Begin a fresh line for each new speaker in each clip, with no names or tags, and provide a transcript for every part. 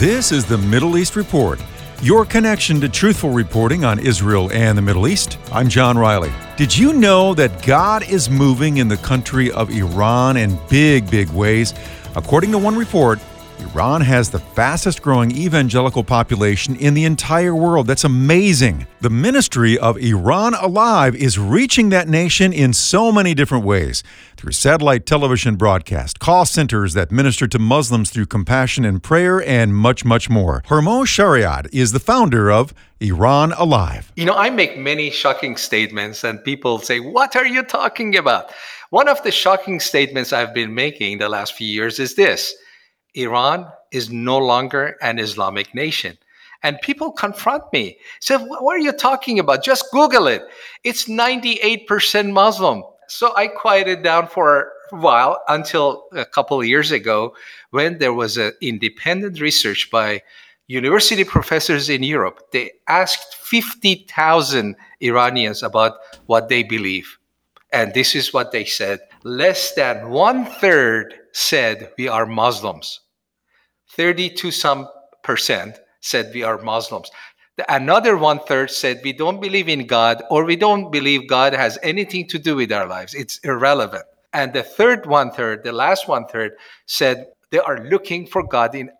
This is the Middle East Report, your connection to truthful reporting on Israel and the Middle East. I'm John Riley. Did you know that God is moving in the country of Iran in big, big ways? According to one report, Iran has the fastest growing evangelical population in the entire world. That's amazing. The ministry of Iran Alive is reaching that nation in so many different ways through satellite television broadcast, call centers that minister to Muslims through compassion and prayer, and much, much more. Hormoz Shariat is the founder of Iran Alive.
You know, I make many shocking statements, and people say, What are you talking about? One of the shocking statements I've been making the last few years is this Iran is no longer an Islamic nation. And people confront me, say, What are you talking about? Just Google it. It's 98% Muslim. So I quieted down for a while until a couple of years ago when there was an independent research by university professors in Europe. They asked 50,000 Iranians about what they believe. And this is what they said less than one third said we are Muslims. 32 some percent said we are Muslims. Another one third said we don't believe in God or we don't believe God has anything to do with our lives. It's irrelevant. And the third one third, the last one third, said they are looking for God in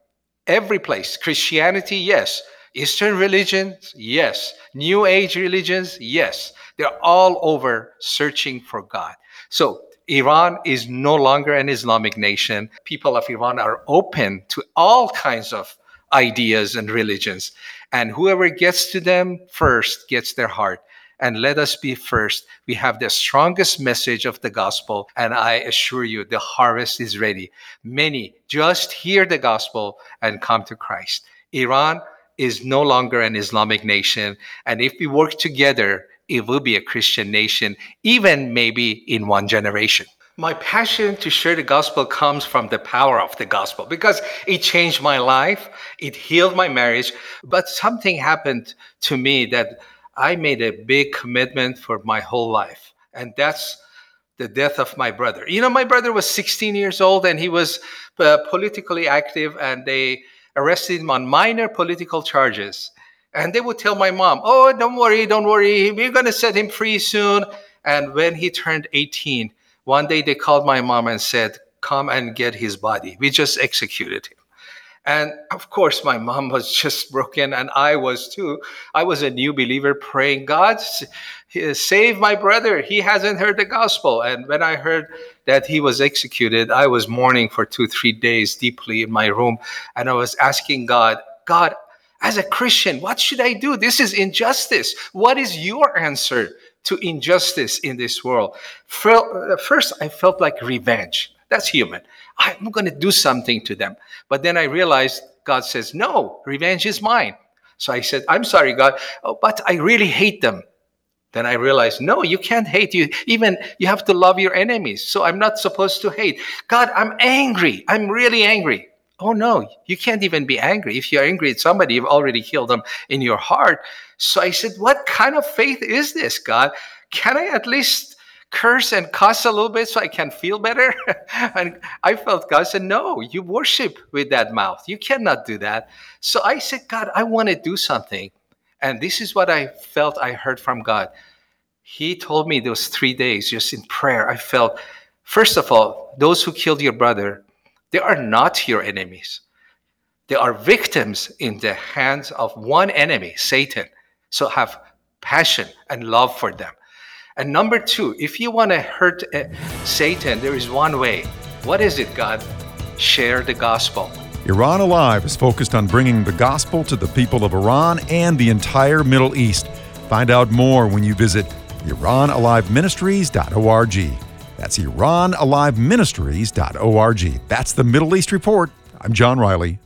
every place. Christianity, yes. Eastern religions, yes. New Age religions, yes. They're all over searching for God. So Iran is no longer an Islamic nation. People of Iran are open to all kinds of ideas and religions. And whoever gets to them first gets their heart. And let us be first. We have the strongest message of the gospel. And I assure you, the harvest is ready. Many just hear the gospel and come to Christ. Iran is no longer an Islamic nation. And if we work together, it will be a Christian nation, even maybe in one generation. My passion to share the gospel comes from the power of the gospel because it changed my life, it healed my marriage, but something happened to me that I made a big commitment for my whole life. And that's the death of my brother. You know, my brother was 16 years old and he was uh, politically active, and they arrested him on minor political charges. And they would tell my mom, Oh, don't worry, don't worry. We're going to set him free soon. And when he turned 18, one day they called my mom and said, Come and get his body. We just executed him. And of course, my mom was just broken, and I was too. I was a new believer praying, God, save my brother. He hasn't heard the gospel. And when I heard that he was executed, I was mourning for two, three days deeply in my room. And I was asking God, God, as a Christian, what should I do? This is injustice. What is your answer to injustice in this world? Uh, first, I felt like revenge. That's human. I'm going to do something to them. But then I realized God says, No, revenge is mine. So I said, I'm sorry, God, oh, but I really hate them. Then I realized, no, you can't hate you. Even you have to love your enemies. So I'm not supposed to hate. God, I'm angry. I'm really angry. Oh no, you can't even be angry. If you're angry at somebody, you've already killed them in your heart. So I said, What kind of faith is this, God? Can I at least curse and cuss a little bit so I can feel better? and I felt God said, No, you worship with that mouth. You cannot do that. So I said, God, I want to do something. And this is what I felt I heard from God. He told me those three days just in prayer. I felt, first of all, those who killed your brother, they are not your enemies. They are victims in the hands of one enemy, Satan. So have passion and love for them. And number two, if you want to hurt uh, Satan, there is one way. What is it, God? Share the gospel.
Iran Alive is focused on bringing the gospel to the people of Iran and the entire Middle East. Find out more when you visit IranAliveMinistries.org. That's IranAliveMinistries.org. That's the Middle East Report. I'm John Riley.